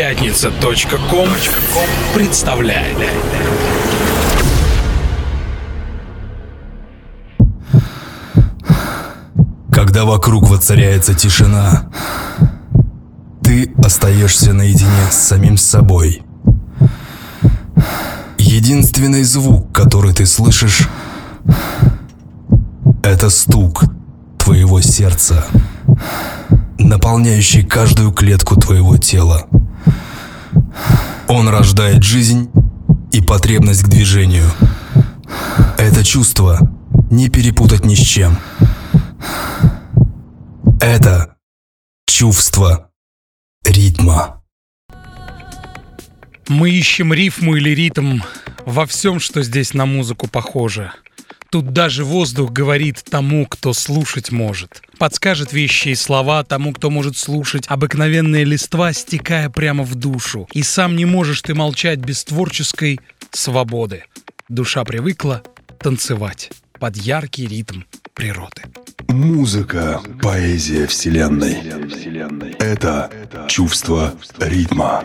Пятница.ком представляет. Когда вокруг воцаряется тишина, ты остаешься наедине с самим собой. Единственный звук, который ты слышишь, это стук твоего сердца, наполняющий каждую клетку твоего тела. Он рождает жизнь и потребность к движению. Это чувство не перепутать ни с чем. Это чувство ритма. Мы ищем рифму или ритм во всем, что здесь на музыку похоже. Тут даже воздух говорит тому, кто слушать может. Подскажет вещи и слова тому, кто может слушать. Обыкновенные листва, стекая прямо в душу. И сам не можешь ты молчать без творческой свободы. Душа привыкла танцевать под яркий ритм природы. Музыка – поэзия вселенной. Это чувство ритма.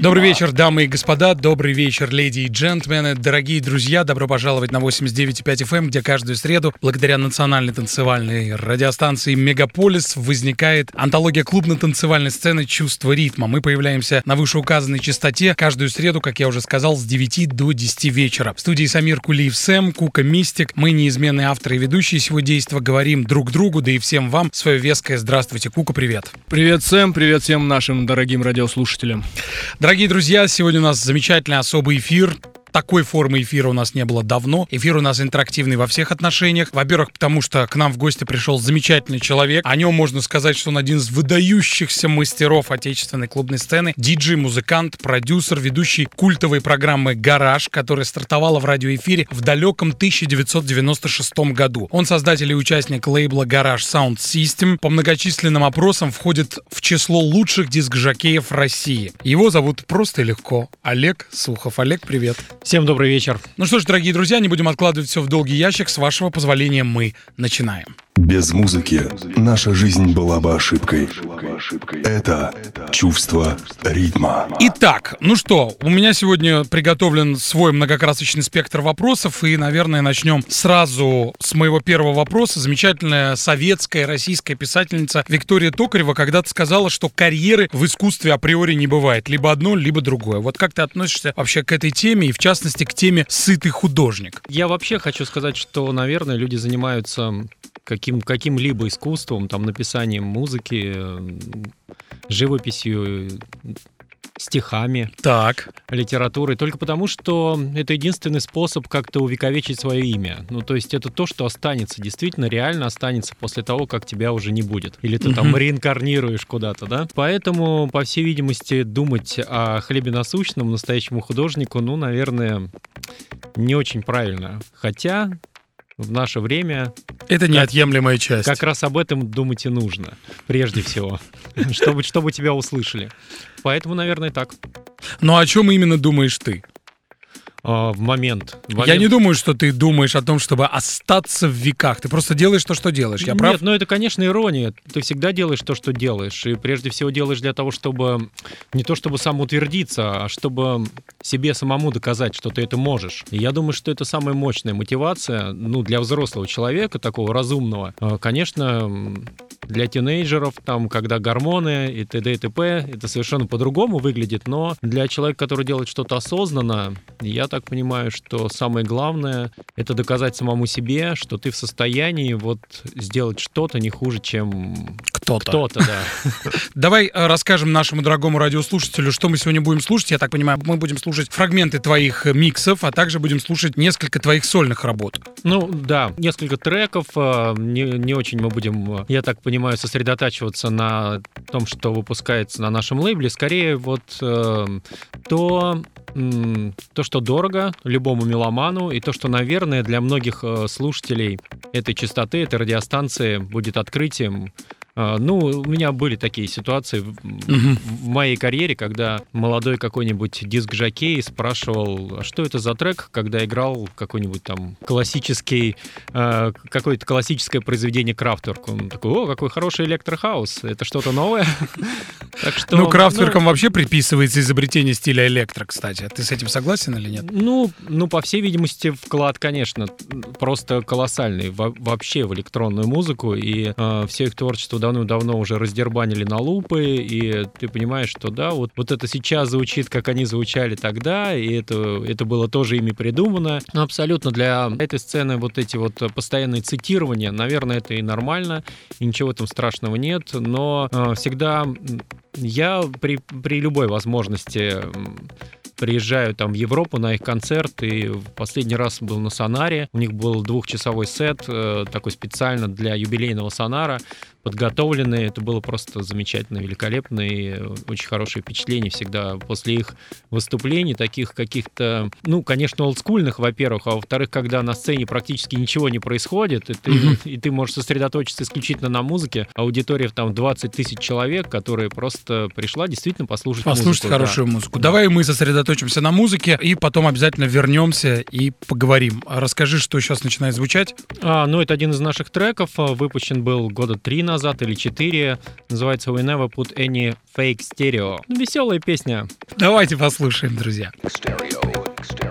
Добрый вечер, дамы и господа, добрый вечер, леди и джентльмены, дорогие друзья, добро пожаловать на 89.5 FM, эм, где каждую среду, благодаря национальной танцевальной радиостанции «Мегаполис», возникает антология клубно-танцевальной сцены «Чувство ритма». Мы появляемся на вышеуказанной частоте каждую среду, как я уже сказал, с 9 до 10 вечера. В студии Самир Кулиев Сэм, Кука Мистик, мы неизменные авторы и ведущие всего действа, говорим друг другу, да и всем вам свое веское здравствуйте. Кука, привет. Привет, Сэм, привет всем нашим дорогим радиослушателям. Дорогие друзья, сегодня у нас замечательный особый эфир такой формы эфира у нас не было давно. Эфир у нас интерактивный во всех отношениях. Во-первых, потому что к нам в гости пришел замечательный человек. О нем можно сказать, что он один из выдающихся мастеров отечественной клубной сцены. Диджей, музыкант, продюсер, ведущий культовой программы «Гараж», которая стартовала в радиоэфире в далеком 1996 году. Он создатель и участник лейбла «Гараж Sound System». По многочисленным опросам входит в число лучших диск-жокеев России. Его зовут просто и легко Олег Сухов. Олег, привет. Всем добрый вечер. Ну что ж, дорогие друзья, не будем откладывать все в долгий ящик. С вашего позволения мы начинаем. Без музыки наша жизнь была бы ошибкой. Это чувство ритма. Итак, ну что, у меня сегодня приготовлен свой многокрасочный спектр вопросов, и, наверное, начнем сразу с моего первого вопроса. Замечательная советская российская писательница Виктория Токарева когда-то сказала, что карьеры в искусстве априори не бывает. Либо одно, либо другое. Вот как ты относишься вообще к этой теме, и в частности к теме «сытый художник»? Я вообще хочу сказать, что, наверное, люди занимаются каким, каким-либо искусством, там, написанием музыки, живописью, стихами, так. литературой, только потому, что это единственный способ как-то увековечить свое имя. Ну, то есть это то, что останется, действительно, реально останется после того, как тебя уже не будет. Или ты там реинкарнируешь куда-то, да? Поэтому, по всей видимости, думать о хлебе насущном настоящему художнику, ну, наверное, не очень правильно. Хотя в наше время... Это неотъемлемая часть. Как раз об этом думать и нужно, прежде всего, чтобы, чтобы тебя услышали. Поэтому, наверное, так. Ну, о чем именно думаешь ты? А, в момент. в момент. Я не думаю, что ты думаешь о том, чтобы остаться в веках. Ты просто делаешь то, что делаешь. Я Нет, прав? ну это, конечно, ирония. Ты всегда делаешь то, что делаешь. И прежде всего делаешь для того, чтобы не то чтобы самоутвердиться, а чтобы себе самому доказать, что ты это можешь. И я думаю, что это самая мощная мотивация ну, для взрослого человека, такого разумного. А, Конечно, для тинейджеров, там, когда гормоны и т.д. и т.п., это совершенно по-другому выглядит, но для человека, который делает что-то осознанно, я так понимаю, что самое главное — это доказать самому себе, что ты в состоянии вот сделать что-то не хуже, чем Кто-то. кто-то, да. Давай э, расскажем нашему дорогому радиослушателю, что мы сегодня будем слушать. Я так понимаю, мы будем слушать фрагменты твоих э, миксов, а также будем слушать несколько твоих сольных работ. Ну да, несколько треков. э, Не, не очень мы будем, я так понимаю, сосредотачиваться на том, что выпускается на нашем лейбле. Скорее вот то, то, что дорого любому меломану, и то, что, наверное, для многих э, слушателей этой частоты, этой радиостанции будет открытием ну, у меня были такие ситуации в, в моей карьере, когда молодой какой-нибудь диск-жокей спрашивал, а что это за трек, когда играл какой-нибудь там классический, э, какое-то классическое произведение Крафтворк. Он такой, о, какой хороший электрохаус, это что-то новое? Так что, ну, Крафтверкам ну, вообще приписывается изобретение стиля электро, кстати. Ты с этим согласен или нет? Ну, ну, по всей видимости, вклад, конечно, просто колоссальный во вообще в электронную музыку, и э, все их творчество давно-давно уже раздербанили на лупы, и ты понимаешь, что да, вот, вот это сейчас звучит, как они звучали тогда, и это, это было тоже ими придумано. Но абсолютно для этой сцены вот эти вот постоянные цитирования, наверное, это и нормально, и ничего в этом страшного нет, но э, всегда я при, при любой возможности приезжаю там в Европу на их концерт, и в последний раз был на Сонаре. У них был двухчасовой сет, э, такой специально для юбилейного Сонара подготовленные. Это было просто замечательно, великолепно и очень хорошее впечатление всегда после их выступлений, таких каких-то, ну, конечно, олдскульных, во-первых, а во-вторых, когда на сцене практически ничего не происходит, и ты, и ты можешь сосредоточиться исключительно на музыке. Аудитория там 20 тысяч человек, которые просто пришла действительно послушать Послушать музыку. хорошую да. музыку. Давай мы сосредоточимся на музыке и потом обязательно вернемся и поговорим. Расскажи, что сейчас начинает звучать. А, ну, это один из наших треков, выпущен был года три назад назад или четыре. Называется We Never Put Any Fake Stereo. Веселая песня. Давайте послушаем, друзья. Stereo. Без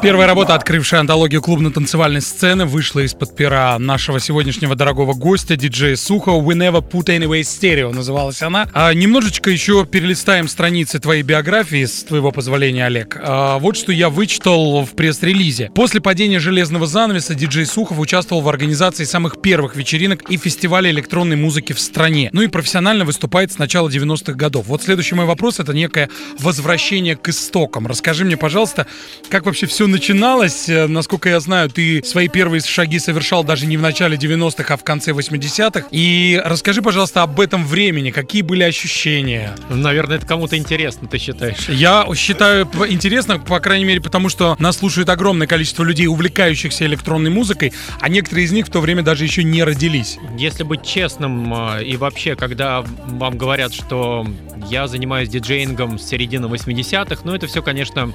Первая работа, открывшая антологию клубно-танцевальной сцены, вышла из-под пера нашего сегодняшнего дорогого гостя, диджея Сухо. We Never Put Anyway Stereo называлась она. А, немножечко еще перелистаем страницы твоей биографии, с твоего позволения, Олег. А, вот что я вычитал в пресс-релизе. После падения железного занавеса диджей Сухов участвовал в организации самых первых вечеринок и фестивалей электронной музыки в стране. Ну и профессионально выступает с начала 90-х годов. Вот следующий мой вопрос — это некое возвращение к истокам. Расскажи мне, пожалуйста, как вообще все начиналось? Э, насколько я знаю, ты свои первые шаги совершал даже не в начале 90-х, а в конце 80-х. И расскажи, пожалуйста, об этом времени. Какие были ощущения? Наверное, это кому-то интересно, ты считаешь? Я считаю интересно, по крайней мере, потому что нас слушает огромное количество людей, увлекающихся электронной музыкой, а некоторые из них в то время даже еще не родились. Если быть честным, э, и вообще, когда вам говорят, что я занимаюсь диджеингом с середины 80-х, ну это все, конечно,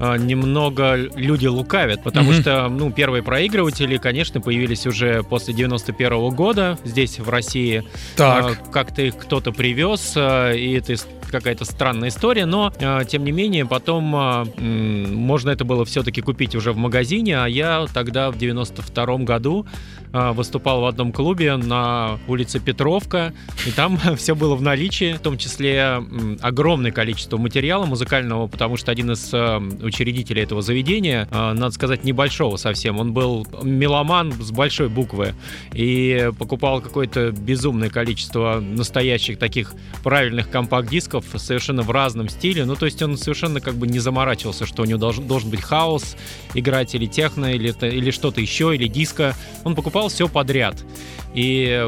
немного люди лукавят, потому mm-hmm. что, ну, первые проигрыватели, конечно, появились уже после 91 -го года здесь, в России. Так. А, как-то их кто-то привез, а, и это какая-то странная история, но, тем не менее, потом можно это было все-таки купить уже в магазине, а я тогда в 92 году выступал в одном клубе на улице Петровка, и там все было в наличии, в том числе огромное количество материала музыкального, потому что один из учредителя этого заведения, а, надо сказать, небольшого совсем. Он был меломан с большой буквы и покупал какое-то безумное количество настоящих таких правильных компакт-дисков совершенно в разном стиле. Ну, то есть он совершенно как бы не заморачивался, что у него должен, должен быть хаос играть или техно, или, или что-то еще, или диско. Он покупал все подряд. И,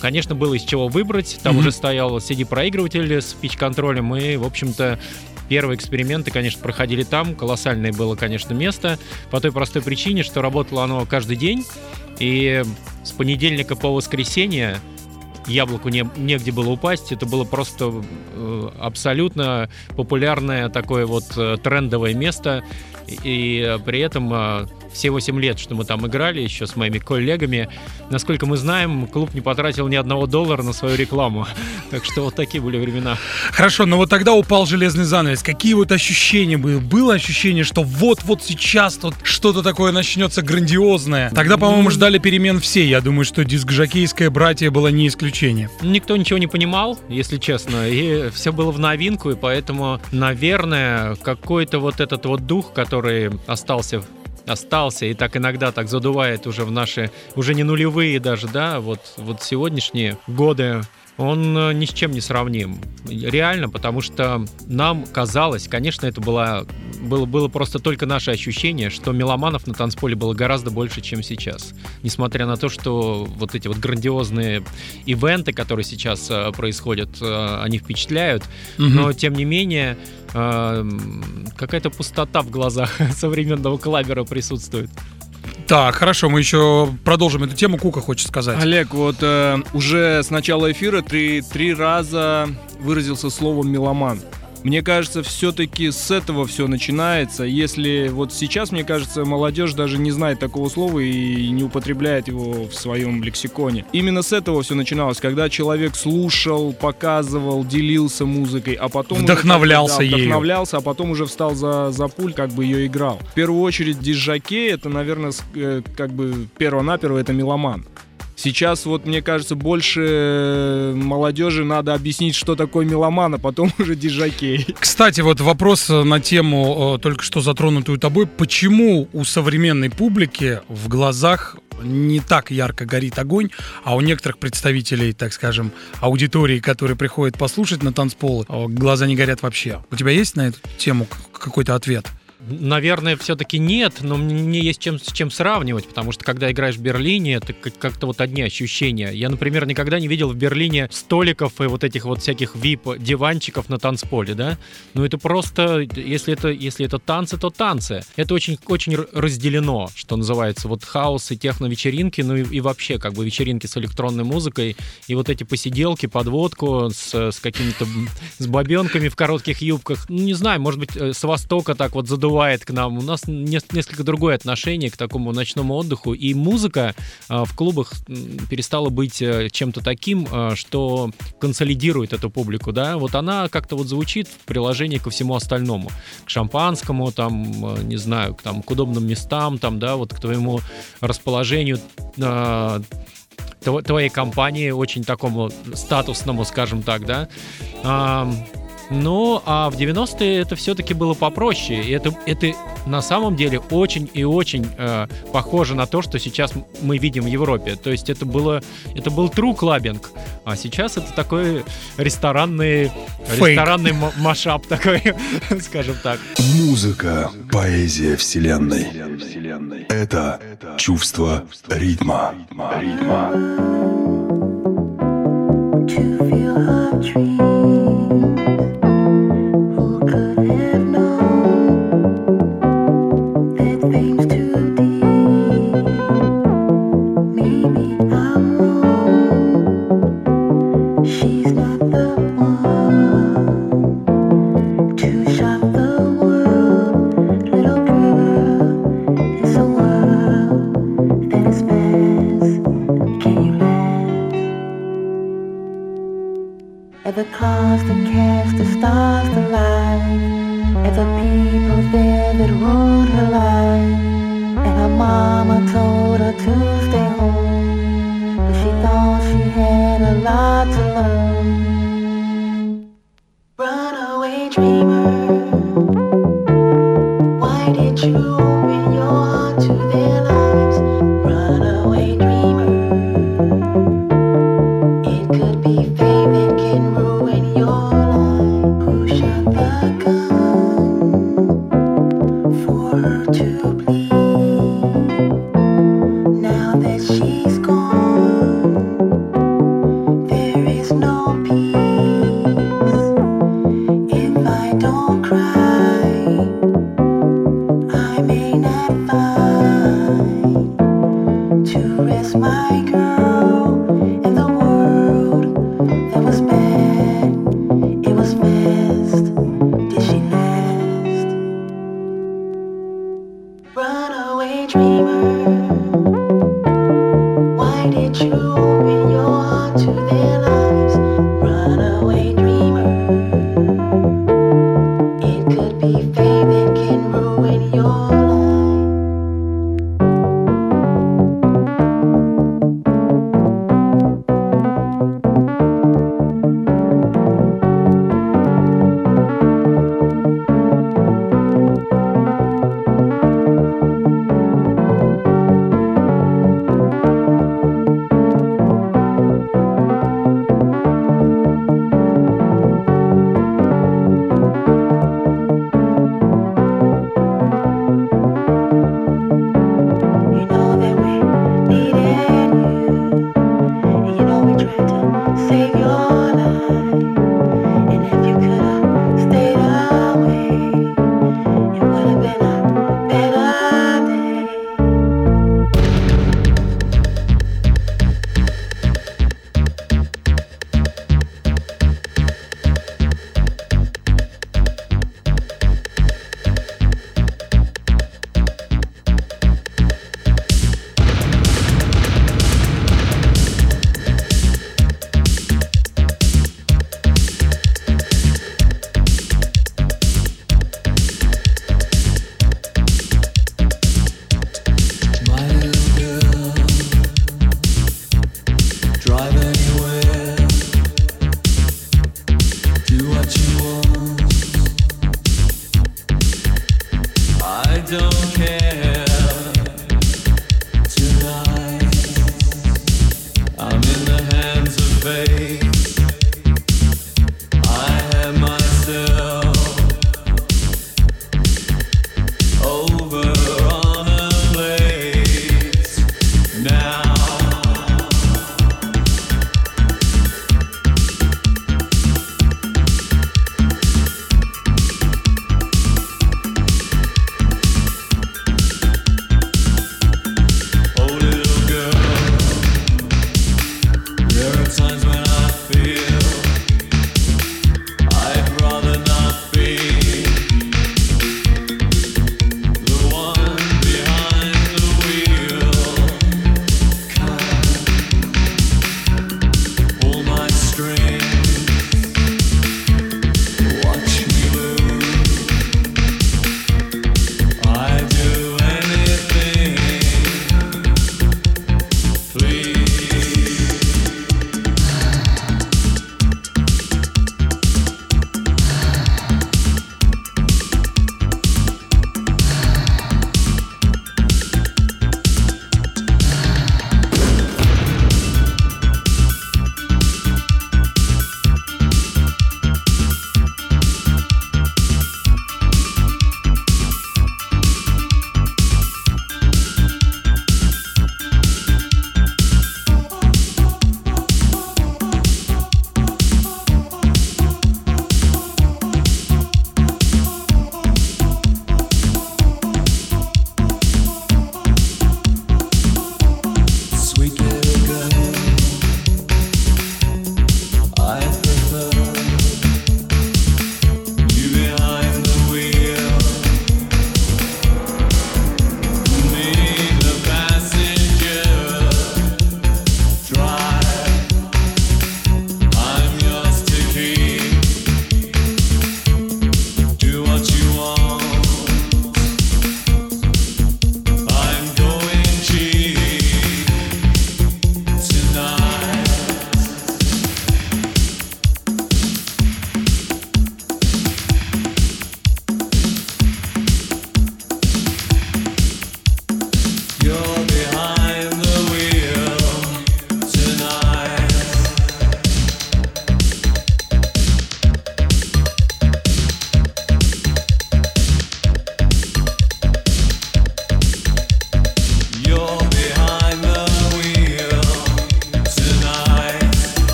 конечно, было из чего выбрать. Там mm-hmm. уже стоял CD-проигрыватель с пич-контролем, и, в общем-то, Первые эксперименты, конечно, проходили там. Колоссальное было, конечно, место. По той простой причине, что работало оно каждый день. И с понедельника по воскресенье яблоку не, негде было упасть. Это было просто э, абсолютно популярное такое вот э, трендовое место. И, и при этом э, все 8 лет, что мы там играли еще с моими коллегами, насколько мы знаем, клуб не потратил ни одного доллара на свою рекламу. Так что вот такие были времена. Хорошо, но вот тогда упал железный занавес. Какие вот ощущения были? Было ощущение, что вот-вот сейчас тут что-то такое начнется грандиозное? Тогда, по-моему, ждали перемен все. Я думаю, что диск-жокейское братье было не исключение. Никто ничего не понимал, если честно, и все было в новинку, и поэтому, наверное, какой-то вот этот вот дух, который остался остался и так иногда так задувает уже в наши, уже не нулевые даже, да, вот, вот сегодняшние годы он э, ни с чем не сравним. Реально, потому что нам казалось, конечно, это было, было, было просто только наше ощущение, что меломанов на танцполе было гораздо больше, чем сейчас. Несмотря на то, что вот эти вот грандиозные ивенты, которые сейчас э, происходят, э, они впечатляют, угу. но тем не менее какая-то пустота в глазах современного клабера присутствует. Так, хорошо, мы еще продолжим эту тему. Кука хочет сказать. Олег, вот э, уже с начала эфира ты три раза выразился словом меломан. Мне кажется, все-таки с этого все начинается. Если вот сейчас, мне кажется, молодежь даже не знает такого слова и не употребляет его в своем лексиконе. Именно с этого все начиналось, когда человек слушал, показывал, делился музыкой, а потом вдохновлялся уже, да, вдохновлялся, а потом уже встал за за пуль, как бы ее играл. В первую очередь диджакей это, наверное, э, как бы перво-наперво это меломан. Сейчас вот, мне кажется, больше э, молодежи надо объяснить, что такое меломан, а потом уже дижакей. Кстати, вот вопрос э, на тему, э, только что затронутую тобой. Почему у современной публики в глазах не так ярко горит огонь, а у некоторых представителей, так скажем, аудитории, которые приходят послушать на танцполы, глаза не горят вообще. У тебя есть на эту тему какой-то ответ? Наверное, все-таки нет, но мне есть чем, с чем сравнивать, потому что когда играешь в Берлине, это как-то вот одни ощущения. Я, например, никогда не видел в Берлине столиков и вот этих вот всяких вип-диванчиков на танцполе, да? Ну это просто, если это, если это танцы, то танцы. Это очень, очень разделено, что называется. Вот хаос и техно-вечеринки, ну и, и вообще как бы вечеринки с электронной музыкой, и вот эти посиделки, подводку с, с какими-то с бабенками в коротких юбках. Ну, не знаю, может быть, э, с Востока так вот задувают поддувает к нам. У нас несколько другое отношение к такому ночному отдыху, и музыка а, в клубах перестала быть э, чем-то таким, а, что консолидирует эту публику, да, вот она как-то вот звучит в приложении ко всему остальному, к шампанскому, там, э, не знаю, к, там, к удобным местам, там, да, вот к твоему расположению, а, твоей компании, очень такому статусному, скажем так, да. Ну, а в 90-е это все-таки было попроще. И это, это на самом деле очень и очень э, похоже на то, что сейчас мы видим в Европе. То есть это было, это был true клабинг, а сейчас это такой ресторанный, Фейк. ресторанный машап такой, скажем так. Музыка, поэзия вселенной. Это чувство ритма. ритма. To feel No peace.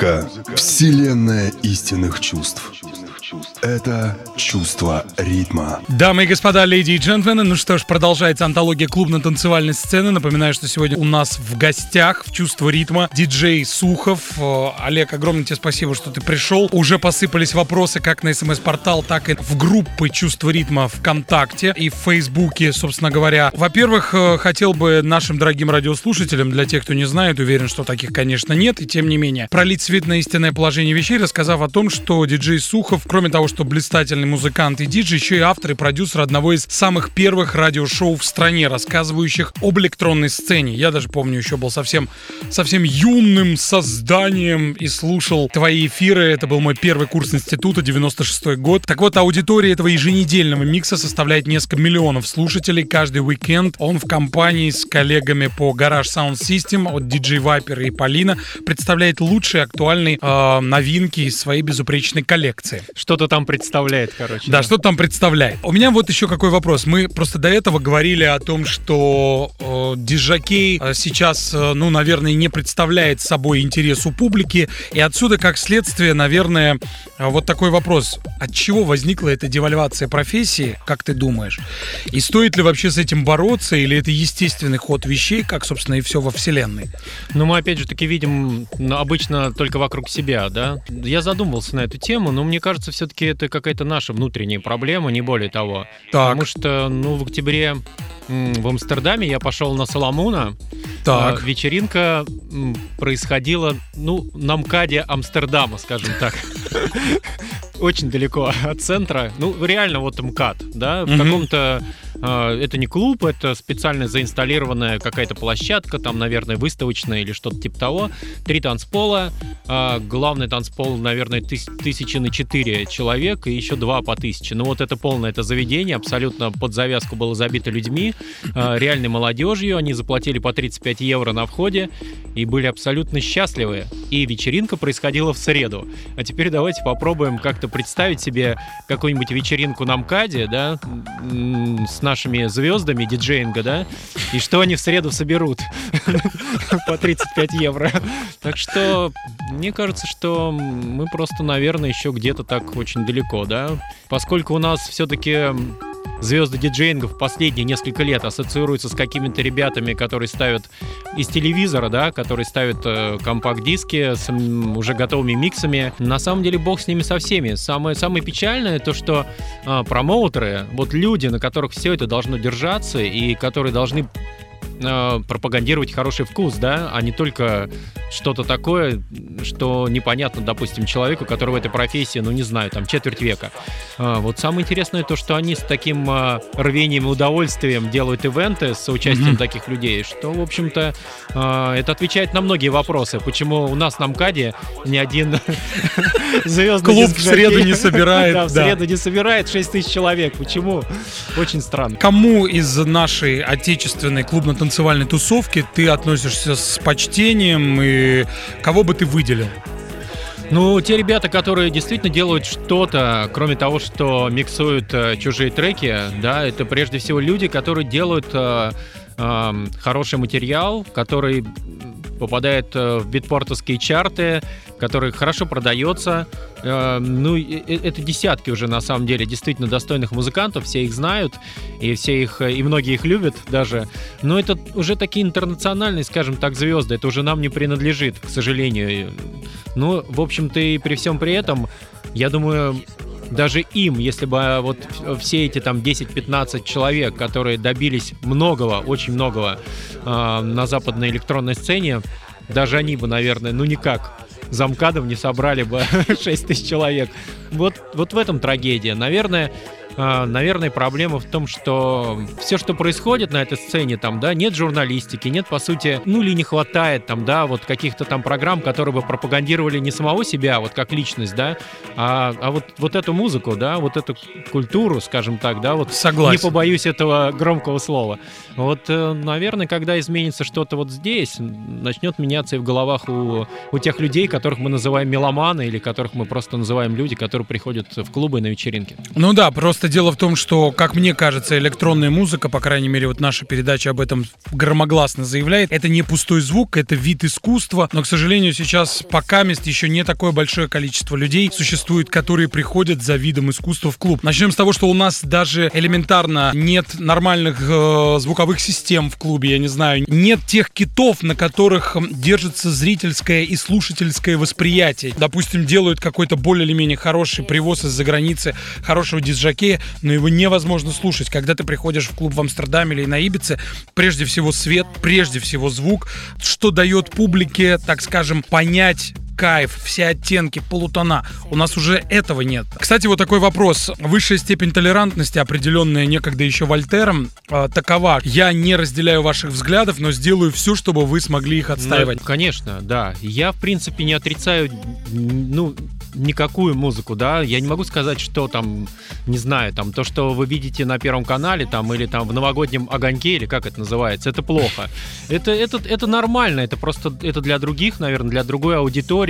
Музыка — вселенная истинных чувств. Это чувство ритма. Дамы и господа, леди и джентльмены, ну что ж, продолжается антология клубно-танцевальной сцены. Напоминаю, что сегодня у нас в гостях в чувство ритма диджей Сухов. Э, Олег, огромное тебе спасибо, что ты пришел. Уже посыпались вопросы как на смс-портал, так и в группы чувство ритма ВКонтакте и в Фейсбуке, собственно говоря. Во-первых, э, хотел бы нашим дорогим радиослушателям, для тех, кто не знает, уверен, что таких, конечно, нет, и тем не менее, пролить свет на истинное положение вещей, рассказав о том, что диджей Сухов, кроме того, что блистательный музыкант и диджей, еще и автор и продюсер одного из самых первых радиошоу в стране, рассказывающих об электронной сцене. Я даже помню, еще был совсем, совсем юным созданием и слушал твои эфиры. Это был мой первый курс института, 96 год. Так вот, аудитория этого еженедельного микса составляет несколько миллионов слушателей каждый уикенд. Он в компании с коллегами по Garage Sound System от DJ Viper и Полина представляет лучшие актуальные э, новинки из своей безупречной коллекции. Что-то там представляет, короче. Да, что там представляет. У меня вот еще какой вопрос. Мы просто до этого говорили о том, что э, диджакей э, сейчас, э, ну, наверное, не представляет собой интерес у публики. И отсюда, как следствие, наверное, э, вот такой вопрос. От чего возникла эта девальвация профессии, как ты думаешь? И стоит ли вообще с этим бороться, или это естественный ход вещей, как, собственно, и все во Вселенной? Ну, мы опять же таки видим обычно только вокруг себя, да. Я задумывался на эту тему, но мне кажется, все-таки это какая-то наша внутренняя проблема, не более того. Так. Потому что, ну, в октябре в Амстердаме я пошел на Соломуна. Так. А, вечеринка происходила, ну, на МКАДе Амстердама, скажем так. Очень далеко от центра. Ну, реально вот МКАД, да, в каком-то... а, это не клуб, это специально заинсталлированная какая-то площадка, там, наверное, выставочная или что-то типа того. Три танцпола. а, главный танцпол, наверное, тыс- тысячи на четыре человек, и еще два по тысяче. Ну, вот это полное это заведение, абсолютно под завязку было забито людьми, реальной молодежью. Они заплатили по 35 евро на входе и были абсолютно счастливы. И вечеринка происходила в среду. А теперь давайте попробуем как-то представить себе какую-нибудь вечеринку на МКАДе, да, с нашими звездами диджеинга, да, и что они в среду соберут по 35 евро. Так что мне кажется, что мы просто, наверное, еще где-то так очень далеко, да, поскольку у нас все-таки звезды диджеинга в последние несколько лет ассоциируются с какими-то ребятами, которые ставят из телевизора, да, которые ставят э, компакт-диски с м, уже готовыми миксами. На самом деле бог с ними со всеми. Самое, самое печальное то, что э, промоутеры, вот люди, на которых все это должно держаться и которые должны э, пропагандировать хороший вкус, да, а не только что-то такое, что непонятно, допустим, человеку, который в этой профессии, ну, не знаю, там, четверть века. А, вот самое интересное то, что они с таким а, рвением и удовольствием делают ивенты с участием Мгм. таких людей, что, в общем-то, а, это отвечает на многие вопросы. Почему у нас на МКАДе ни один звездный Клуб в среду не собирает, Да, в среду не собирает 6 тысяч человек. Почему? Очень странно. Кому из нашей отечественной клубно-танцевальной тусовки ты относишься с почтением и кого бы ты выделил? Ну, те ребята, которые действительно делают что-то, кроме того, что миксуют э, чужие треки, да, это прежде всего люди, которые делают э, хороший материал, который попадает э, в битпортовские чарты, который хорошо продается. Ну, это десятки уже на самом деле действительно достойных музыкантов, все их знают, и все их, э, и многие их любят даже. Но это уже такие интернациональные, скажем так, звезды. Это уже нам не принадлежит, к сожалению. Ну, в общем-то, и при всем при этом, я думаю, даже им, если бы а, вот все эти там 10-15 человек, которые добились многого, очень многого а, на западной электронной сцене, даже они бы, наверное, ну никак замкадом не собрали бы 6 тысяч человек. Вот, вот в этом трагедия. Наверное, наверное, проблема в том, что все, что происходит на этой сцене, там, да, нет журналистики, нет, по сути, ну или не хватает там, да, вот каких-то там программ, которые бы пропагандировали не самого себя, вот как личность, да, а, а вот, вот эту музыку, да, вот эту культуру, скажем так, да, вот Согласен. не побоюсь этого громкого слова. Вот, э, наверное, когда изменится что-то вот здесь, начнет меняться и в головах у, у тех людей, которых мы называем меломаны, или которых мы просто называем люди, которые приходят в клубы на вечеринки. Ну да, просто дело в том, что, как мне кажется, электронная музыка, по крайней мере, вот наша передача об этом громогласно заявляет, это не пустой звук, это вид искусства, но, к сожалению, сейчас пока мест еще не такое большое количество людей существует, которые приходят за видом искусства в клуб. Начнем с того, что у нас даже элементарно нет нормальных э, звуковых систем в клубе, я не знаю, нет тех китов, на которых держится зрительское и слушательское восприятие. Допустим, делают какой-то более или менее хороший привоз из-за границы хорошего дисжакея, но его невозможно слушать. Когда ты приходишь в клуб в Амстердаме или на Ибице, прежде всего свет, прежде всего звук, что дает публике, так скажем, понять кайф, все оттенки, полутона. У нас уже этого нет. Кстати, вот такой вопрос. Высшая степень толерантности, определенная некогда еще Вольтером, э, такова. Я не разделяю ваших взглядов, но сделаю все, чтобы вы смогли их отстаивать. Ну, конечно, да. Я, в принципе, не отрицаю, ну, никакую музыку, да, я не могу сказать, что там, не знаю, там, то, что вы видите на Первом канале, там, или там в новогоднем огоньке, или как это называется, это плохо. Это, это, это нормально, это просто, это для других, наверное, для другой аудитории,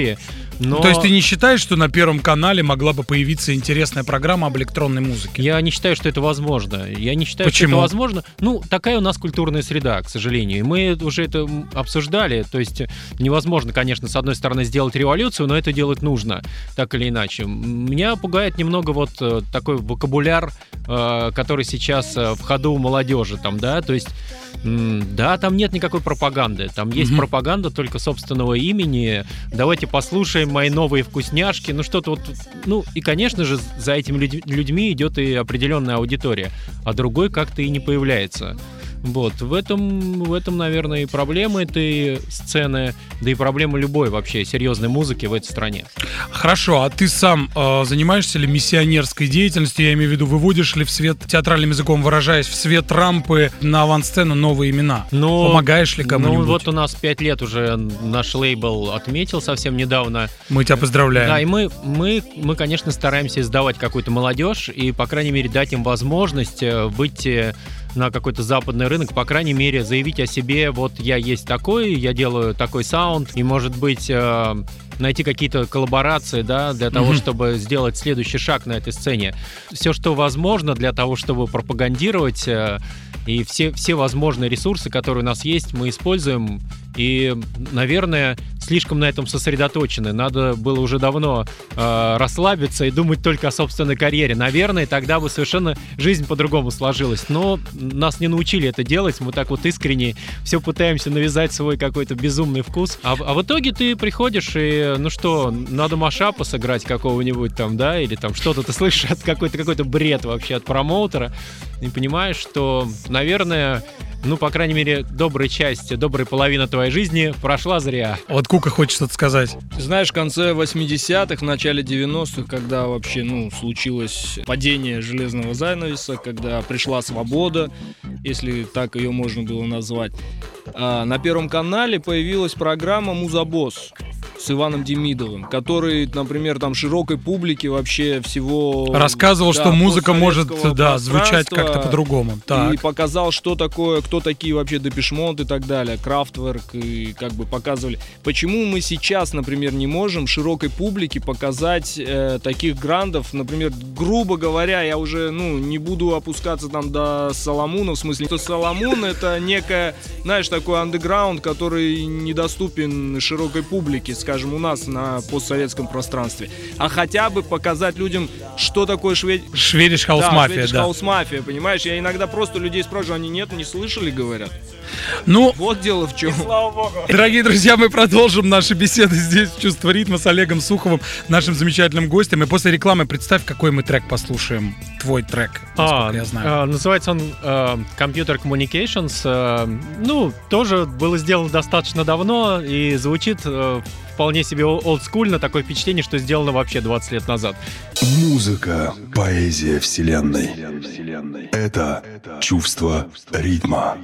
но... То есть ты не считаешь, что на Первом канале могла бы появиться интересная программа об электронной музыке? Я не считаю, что это возможно. Я не считаю, Почему? что это возможно. Ну, такая у нас культурная среда, к сожалению. И мы уже это обсуждали. То есть невозможно, конечно, с одной стороны сделать революцию, но это делать нужно так или иначе. Меня пугает немного вот э, такой вокабуляр, э, который сейчас э, в ходу у молодежи, там, да, то есть да, там нет никакой пропаганды. Там есть mm-hmm. пропаганда только собственного имени. Давайте послушаем мои новые вкусняшки. Ну, что-то вот. Ну, и, конечно же, за этими людьми идет и определенная аудитория. А другой как-то и не появляется. Вот, в этом, в этом, наверное, и проблема этой сцены, да и проблема любой вообще серьезной музыки в этой стране. Хорошо, а ты сам э, занимаешься ли миссионерской деятельностью? Я имею в виду, выводишь ли в свет, театральным языком выражаясь, в свет рампы на авансцену новые имена? Ну, Помогаешь ли кому-нибудь? Ну, вот у нас пять лет уже наш лейбл отметил совсем недавно. Мы тебя поздравляем. Да, и мы, мы, мы конечно, стараемся издавать какую-то молодежь и, по крайней мере, дать им возможность выйти на какой-то западный рынок, по крайней мере, заявить о себе, вот я есть такой, я делаю такой саунд, и, может быть, э, найти какие-то коллаборации, да, для того, mm-hmm. чтобы сделать следующий шаг на этой сцене. Все, что возможно для того, чтобы пропагандировать э, и все, все возможные ресурсы, которые у нас есть, мы используем. И, наверное, слишком на этом сосредоточены. Надо было уже давно э, расслабиться и думать только о собственной карьере. Наверное, тогда бы совершенно жизнь по-другому сложилась. Но нас не научили это делать. Мы так вот искренне все пытаемся навязать свой какой-то безумный вкус. А, а в итоге ты приходишь и, ну что, надо машапа сыграть какого-нибудь там, да, или там что-то ты слышишь от какой-то какой-то бред вообще от промоутера и понимаешь, что наверное, ну, по крайней мере, добрая часть, добрая половина твоей жизни прошла зря. Вот Кука хочет что-то сказать. Ты знаешь, в конце 80-х, в начале 90-х, когда вообще, ну, случилось падение железного занавеса, когда пришла свобода, если так ее можно было назвать, а, на Первом канале появилась программа «Музабосс» с Иваном Демидовым, который, например, там широкой публике вообще всего... Рассказывал, да, что музыка может да, звучать как-то по-другому. И показал, что такое, кто такие вообще Депешмонт и так далее, Крафтверк, и как бы показывали. Почему мы сейчас, например, не можем широкой публике показать э, таких грандов, например, грубо говоря, я уже, ну, не буду опускаться там до Соломуна, в смысле, что Соломун это некая, знаешь, такой андеграунд, который недоступен широкой публике, скажем, у нас на постсоветском пространстве, а хотя бы показать людям, что такое Swed... Swedish House Mafia, да. House Mafia, понимаешь? Я иногда просто людей спрашиваю, они нет, не слышали, говорят. Ну, вот дело в чем. слава богу. Дорогие друзья, мы продолжим наши беседы здесь в «Чувство ритма» с Олегом Суховым, нашим замечательным гостем. И после рекламы представь, какой мы трек послушаем. Твой трек, а, я знаю. А, называется он uh, Computer Communications. Uh, ну, тоже было сделано достаточно давно и звучит uh, вполне себе олдскульно, такое впечатление, что сделано вообще 20 лет назад. Музыка, поэзия вселенной. Это чувство ритма.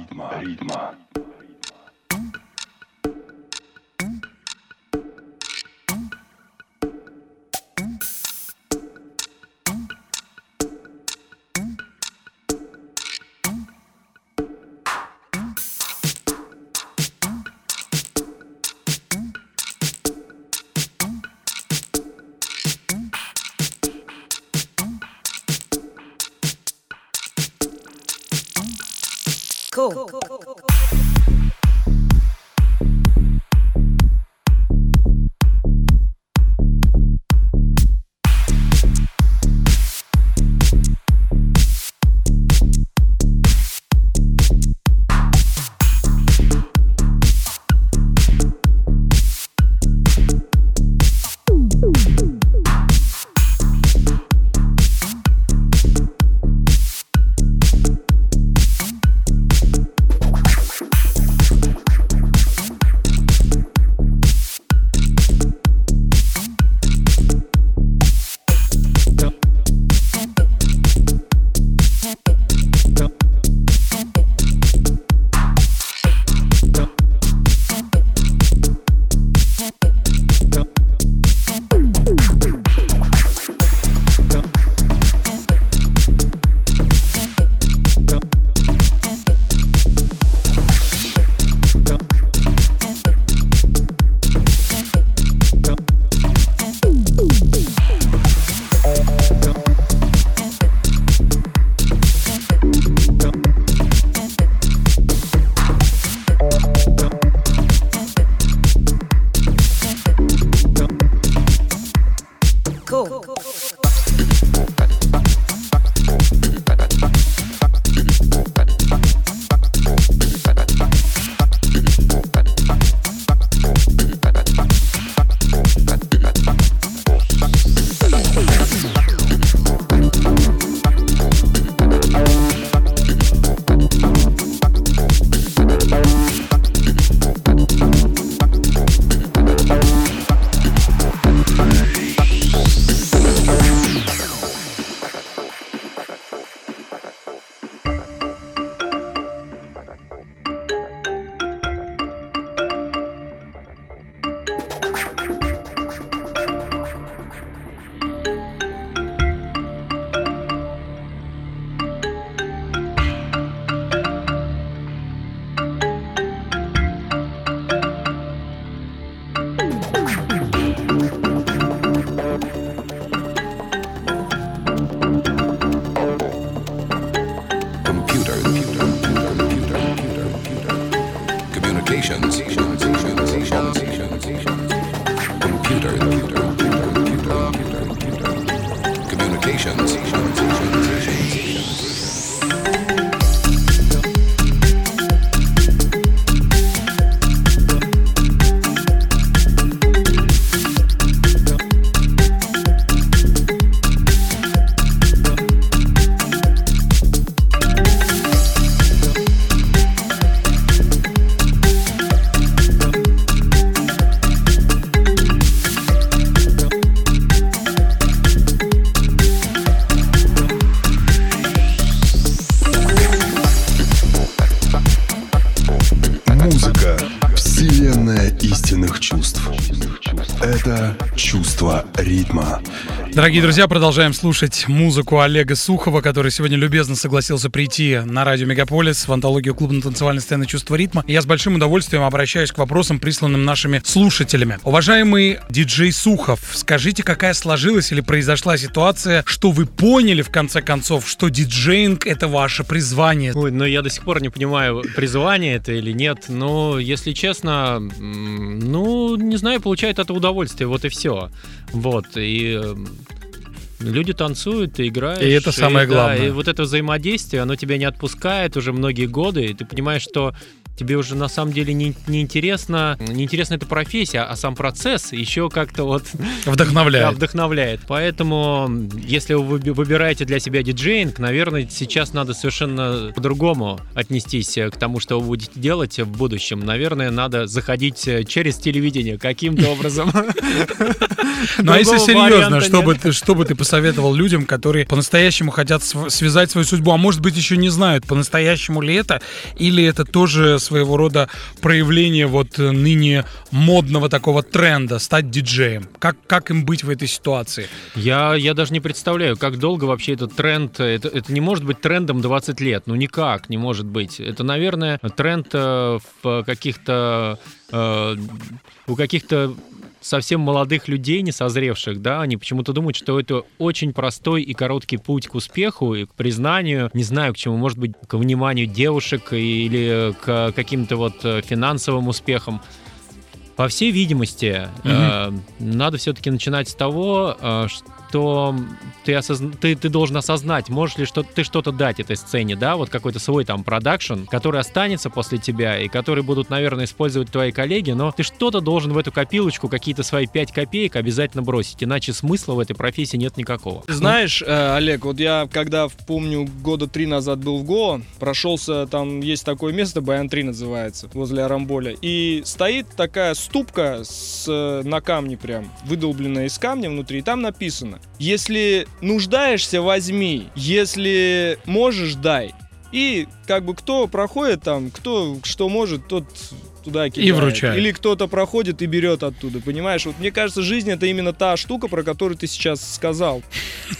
Дорогие друзья, продолжаем слушать музыку Олега Сухова, который сегодня любезно согласился прийти на радио Мегаполис в антологию клубно-танцевальной сцены «Чувство ритма». Я с большим удовольствием обращаюсь к вопросам, присланным нашими слушателями. Уважаемый диджей Сухов, скажите, какая сложилась или произошла ситуация, что вы поняли, в конце концов, что диджейнг — это ваше призвание? Ой, но я до сих пор не понимаю, призвание это или нет. Но, если честно, ну, не знаю, получает это удовольствие, вот и все. Вот, и Люди танцуют, ты играешь. И это самое и, главное. Да, и вот это взаимодействие, оно тебя не отпускает уже многие годы, и ты понимаешь, что тебе уже на самом деле не, не интересно, не интересна эта профессия, а сам процесс еще как-то вот вдохновляет. Да, вдохновляет. Поэтому, если вы выбираете для себя диджейнг, наверное, сейчас надо совершенно по-другому отнестись к тому, что вы будете делать в будущем. Наверное, надо заходить через телевидение каким-то образом. Ну а если серьезно, что бы ты, что бы ты посоветовал людям, которые по-настоящему хотят связать свою судьбу, а может быть еще не знают, по-настоящему ли это, или это тоже своего рода проявление вот э, ныне модного такого тренда стать диджеем? Как, как им быть в этой ситуации? Я, я даже не представляю, как долго вообще этот тренд, это, это не может быть трендом 20 лет, ну никак не может быть. Это, наверное, тренд э, в каких-то э, у каких-то совсем молодых людей, не созревших, да, они почему-то думают, что это очень простой и короткий путь к успеху и к признанию, не знаю к чему, может быть, к вниманию девушек или к каким-то вот э, финансовым успехам. По всей видимости, угу. э, надо все-таки начинать с того, э, что ты, осозна... ты, ты должен осознать, можешь ли что ты что-то дать этой сцене, да, вот какой-то свой там продакшн, который останется после тебя и который будут, наверное, использовать твои коллеги, но ты что-то должен в эту копилочку, какие-то свои 5 копеек обязательно бросить, иначе смысла в этой профессии нет никакого. Знаешь, э, Олег, вот я когда, помню, года три назад был в Го, прошелся, там есть такое место, Баян 3 называется, возле Арамболя, и стоит такая ступка с, э, на камне прям, выдолбленная из камня внутри, и там написано если нуждаешься, возьми. Если можешь, дай. И как бы кто проходит там, кто что может, тот туда кидает. И вручает. Или кто-то проходит и берет оттуда, понимаешь? Вот мне кажется, жизнь это именно та штука, про которую ты сейчас сказал.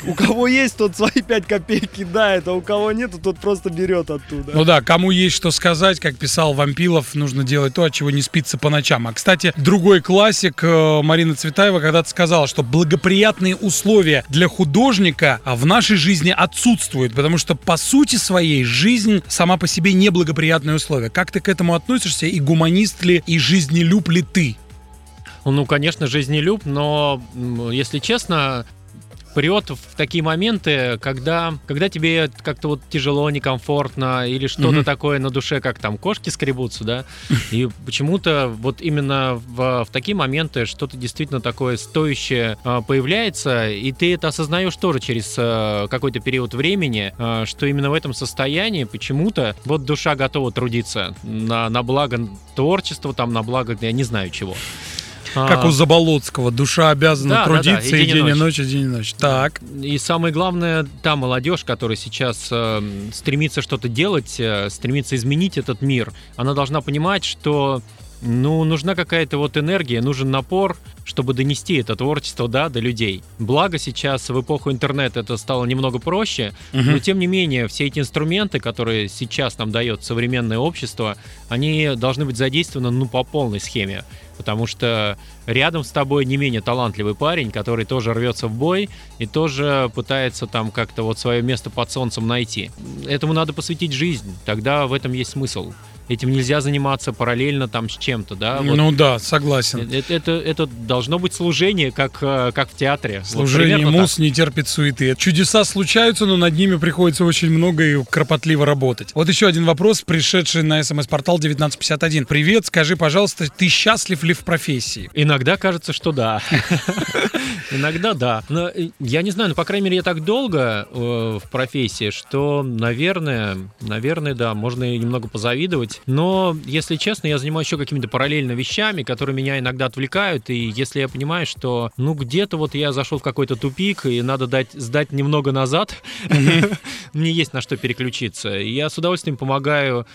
У кого есть, тот свои 5 копеек кидает, а у кого нет, тот просто берет оттуда. Ну да, кому есть что сказать, как писал Вампилов, нужно делать то, от чего не спится по ночам. А, кстати, другой классик э, Марина Цветаева когда-то сказала, что благоприятные условия для художника а в нашей жизни отсутствуют, потому что по сути своей жизнь сама по себе неблагоприятные условия. Как ты к этому относишься и гуманист ли, и жизнелюб ли ты? Ну, конечно, жизнелюб, но, если честно, прет в такие моменты, когда, когда тебе как-то вот тяжело, некомфортно, или что-то mm-hmm. такое на душе, как там кошки скребутся, да, и почему-то вот именно в, в такие моменты что-то действительно такое стоящее э, появляется, и ты это осознаешь тоже через э, какой-то период времени, э, что именно в этом состоянии почему-то вот душа готова трудиться на, на благо творчества, там, на благо, я не знаю чего. Как у Заболоцкого. Душа обязана да, трудиться да, да. и, и день и ночь, и день и ночь. Так. И самое главное, та молодежь, которая сейчас э, стремится что-то делать, э, стремится изменить этот мир, она должна понимать, что ну, нужна какая-то вот энергия, нужен напор, чтобы донести это творчество, да, до людей. Благо сейчас в эпоху интернета это стало немного проще, угу. но тем не менее все эти инструменты, которые сейчас нам дает современное общество, они должны быть задействованы, ну, по полной схеме потому что рядом с тобой не менее талантливый парень, который тоже рвется в бой и тоже пытается там как-то вот свое место под солнцем найти. Этому надо посвятить жизнь, тогда в этом есть смысл этим нельзя заниматься параллельно там с чем-то, да? Вот. Ну да, согласен. Это, это, это должно быть служение, как, э, как в театре. Служение вот мус так. не терпит суеты. Чудеса случаются, но над ними приходится очень много и кропотливо работать. Вот еще один вопрос, пришедший на смс-портал 1951. Привет, скажи, пожалуйста, ты счастлив ли в профессии? Иногда кажется, что да. Иногда да. Но э, я не знаю, но, по крайней мере, я так долго э, в профессии, что, наверное, наверное, да, можно немного позавидовать делать. Но, если честно, я занимаюсь еще какими-то параллельно вещами, которые меня иногда отвлекают. И если я понимаю, что, ну, где-то вот я зашел в какой-то тупик, и надо дать, сдать немного назад, мне есть на что переключиться. Я с удовольствием помогаю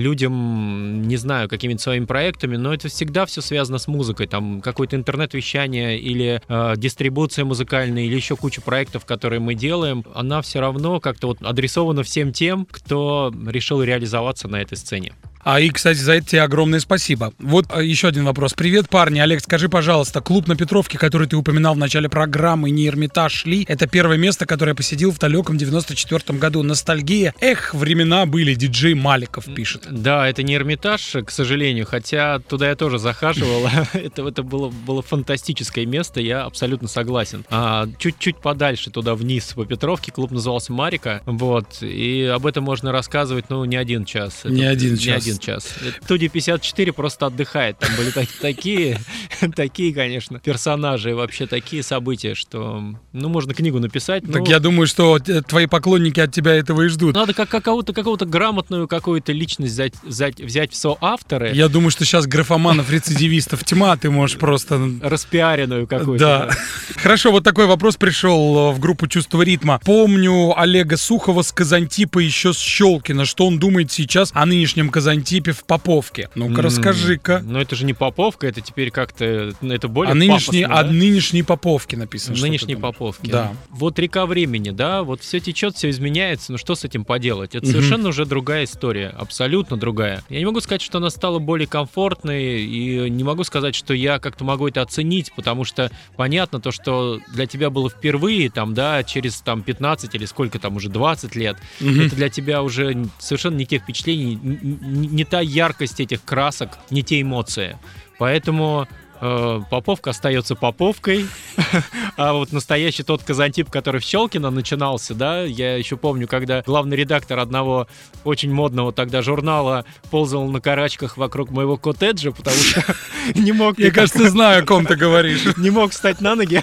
людям, не знаю, какими-то своими проектами, но это всегда все связано с музыкой. Там какое-то интернет-вещание или э, дистрибуция музыкальная, или еще куча проектов, которые мы делаем, она все равно как-то вот адресована всем тем, кто решил реализоваться на этой сцене. А и, кстати, за это тебе огромное спасибо. Вот а, еще один вопрос. Привет, парни. Олег, скажи, пожалуйста, клуб на Петровке, который ты упоминал в начале программы, не Эрмитаж ли? Это первое место, которое я посетил в далеком 94 году. Ностальгия. Эх, времена были. Диджей Маликов пишет. Да, это не Эрмитаж, к сожалению, хотя туда я тоже захаживал. это, это было, было фантастическое место, я абсолютно согласен. А, чуть-чуть подальше туда вниз по Петровке клуб назывался Марика. Вот. И об этом можно рассказывать, ну, не один час. Не это, один час. Не один один час. Студия 54 просто отдыхает. Там были такие, такие, конечно, персонажи, вообще такие события, что, ну, можно книгу написать. Так я думаю, что твои поклонники от тебя этого и ждут. Надо как какого-то какого-то грамотную какую-то личность взять, взять, взять в соавторы. Я думаю, что сейчас графоманов, рецидивистов тьма, ты можешь просто... Распиаренную какую-то. Да. Хорошо, вот такой вопрос пришел в группу «Чувство ритма». Помню Олега Сухова с Казантипа еще с Щелкина. Что он думает сейчас о нынешнем Казантипе? Антипе в Поповке. Ну-ка, расскажи-ка. Но это же не Поповка, это теперь как-то, ну, это более А нынешние, а да? нынешние Поповки написано. Нынешней думаешь? Поповки. Да. Вот река времени, да, вот все течет, все изменяется, ну что с этим поделать? Это Мгм. совершенно уже другая история, абсолютно другая. Я не могу сказать, что она стала более комфортной, и не могу сказать, что я как-то могу это оценить, потому что понятно то, что для тебя было впервые, там, да, через там 15 или сколько там уже 20 лет, Мгм. это для тебя уже совершенно не те впечатления, н- н- не та яркость этих красок, не те эмоции. Поэтому э, Поповка остается Поповкой, а вот настоящий тот Казантип, который в Щелкино начинался, да, я еще помню, когда главный редактор одного очень модного тогда журнала ползал на карачках вокруг моего коттеджа, потому что не мог Я, кажется, знаю, о ком ты говоришь. не мог встать на ноги,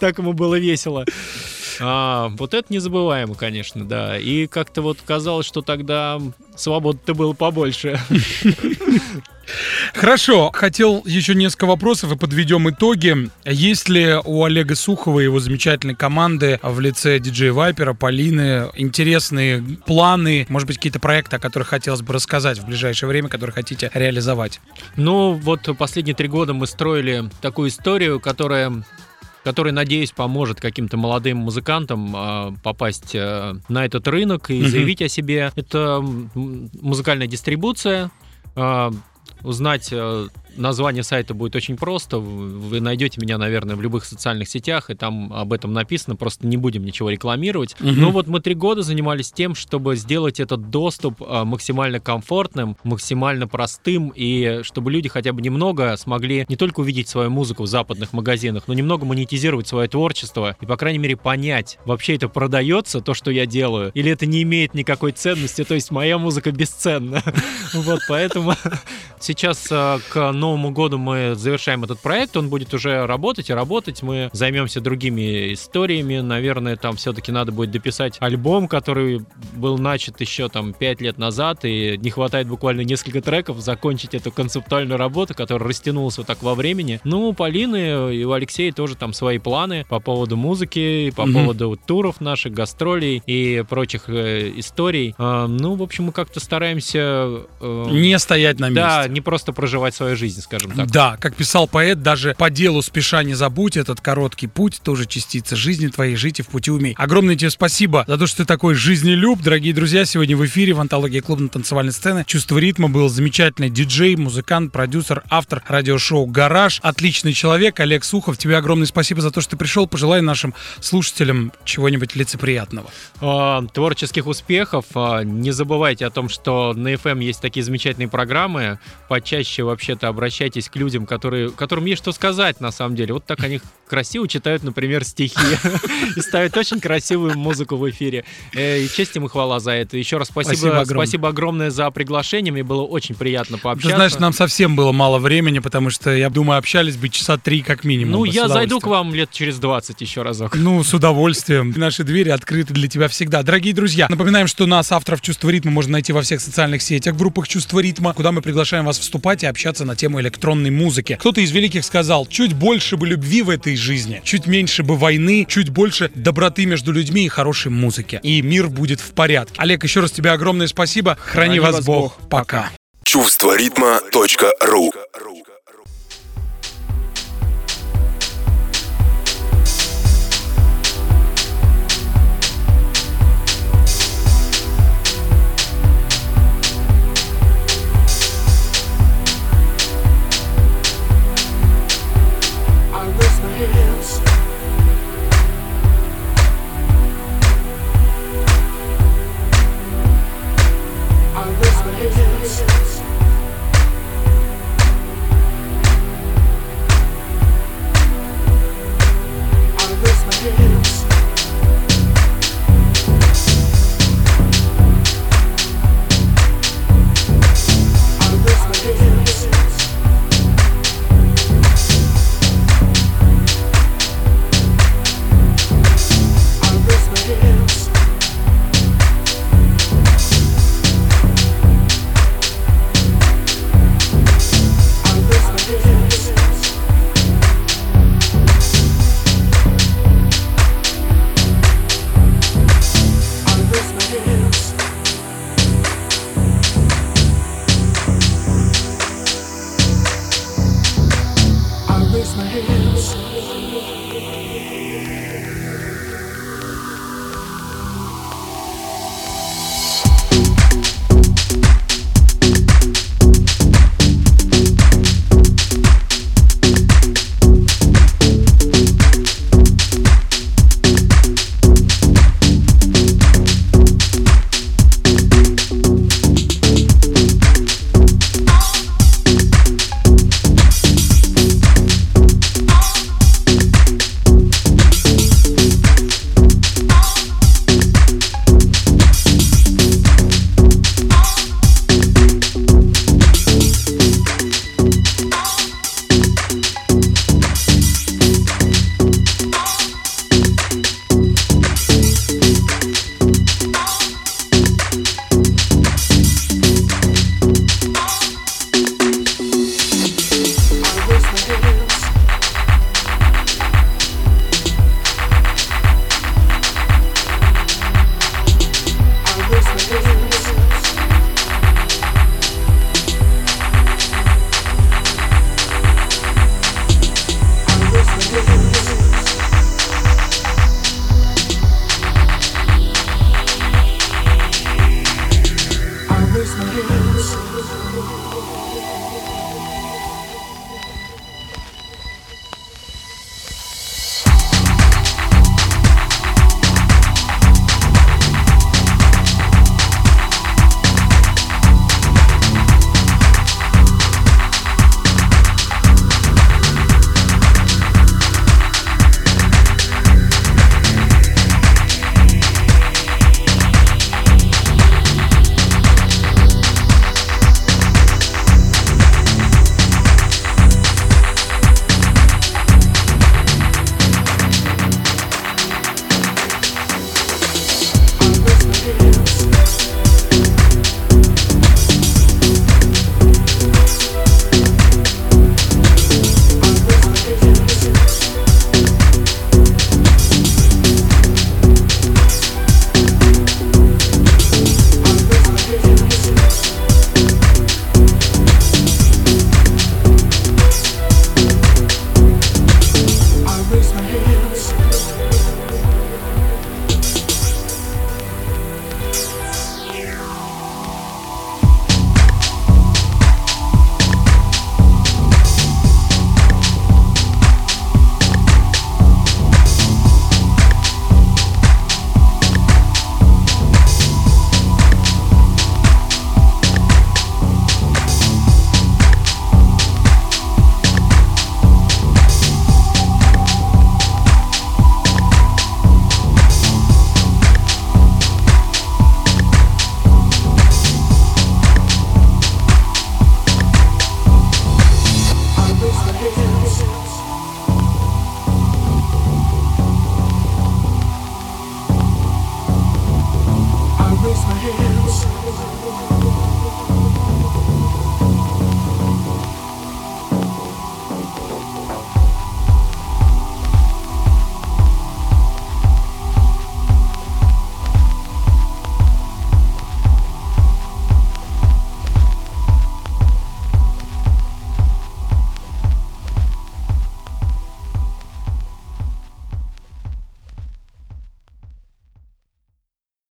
так ему было весело. А, вот это незабываемо, конечно, да. И как-то вот казалось, что тогда свободы-то было побольше. Хорошо, хотел еще несколько вопросов и подведем итоги. Есть ли у Олега Сухова и его замечательной команды в лице диджея Вайпера, Полины интересные планы, может быть, какие-то проекты, о которых хотелось бы рассказать в ближайшее время, которые хотите реализовать? Ну, вот последние три года мы строили такую историю, которая которая, надеюсь, поможет каким-то молодым музыкантам а, попасть э, на этот рынок и Мгм. заявить о себе. Это музыкальная дистрибуция. А, Узнать э, название сайта будет очень просто. Вы найдете меня, наверное, в любых социальных сетях, и там об этом написано. Просто не будем ничего рекламировать. Мгм. Ну вот мы три года занимались тем, чтобы сделать этот доступ а, максимально комфортным, максимально простым, и чтобы люди хотя бы немного смогли не только увидеть свою музыку в западных магазинах, но немного монетизировать свое творчество и, по крайней мере, понять, вообще это продается, то, что я делаю, или это не имеет никакой ценности, то есть моя музыка бесценна. Вот, поэтому сейчас а, к Новому году мы завершаем этот проект, он будет уже работать и работать, мы займемся другими историями, наверное, там все-таки надо будет дописать альбом, который был начат еще там 5 лет назад, и не хватает буквально несколько треков, закончить эту концептуальную работу, которая растянулась вот так во времени. Ну, у Полины и у Алексея тоже там свои планы по поводу музыки, по Мгм. поводу туров наших, гастролей и прочих э, историй. А, ну, в общем, мы как-то стараемся... э, Не стоять на месте. да, не просто проживать свою жизнь, скажем так. Да, как писал поэт, даже по делу спеша не забудь, этот короткий путь тоже частица жизни твоей, жить и в пути умей. Огромное тебе спасибо за то, что ты такой жизнелюб. Дорогие друзья, сегодня в эфире в антологии клубно-танцевальной сцены «Чувство ритма» был замечательный диджей, музыкант, продюсер, автор радиошоу «Гараж». Отличный человек, Олег Сухов. Тебе огромное спасибо за то, что ты пришел. Пожелай нашим слушателям чего-нибудь лицеприятного. А, творческих успехов. А, Не забывайте о том, что на FM есть такие замечательные программы. Почаще вообще-то обращайтесь к людям, которые, которым есть что сказать на самом деле. Вот так они красиво читают, например, стихи и ставят очень красивую музыку в эфире. Э, И честь им и хвала за это. Еще раз спасибо, Спасибо огромное. спасибо огромное за приглашение. Мне было очень приятно Ты пообщаться. знаешь, нам совсем было мало времени, потому что, я думаю, общались бы часа три как минимум. ну, я зайду к вам лет через 20 еще разок. Ну, с удовольствием. Наши двери открыты для тебя всегда. Дорогие друзья, напоминаем, что нас, авторов «Чувства ритма», можно найти во всех социальных сетях, в группах «Чувство ритма», куда мы приглашаем вас вступать и общаться на тему электронной музыки. Кто-то из великих сказал, чуть больше бы любви в этой жизни, чуть меньше бы войны, чуть больше доброты между людьми и хорошей музыки. И мир будет в порядке. Олег, еще раз тебе огромное спасибо. Храни, Храни вас, вас Бог. Бог. Пока. Чувство ритма.ру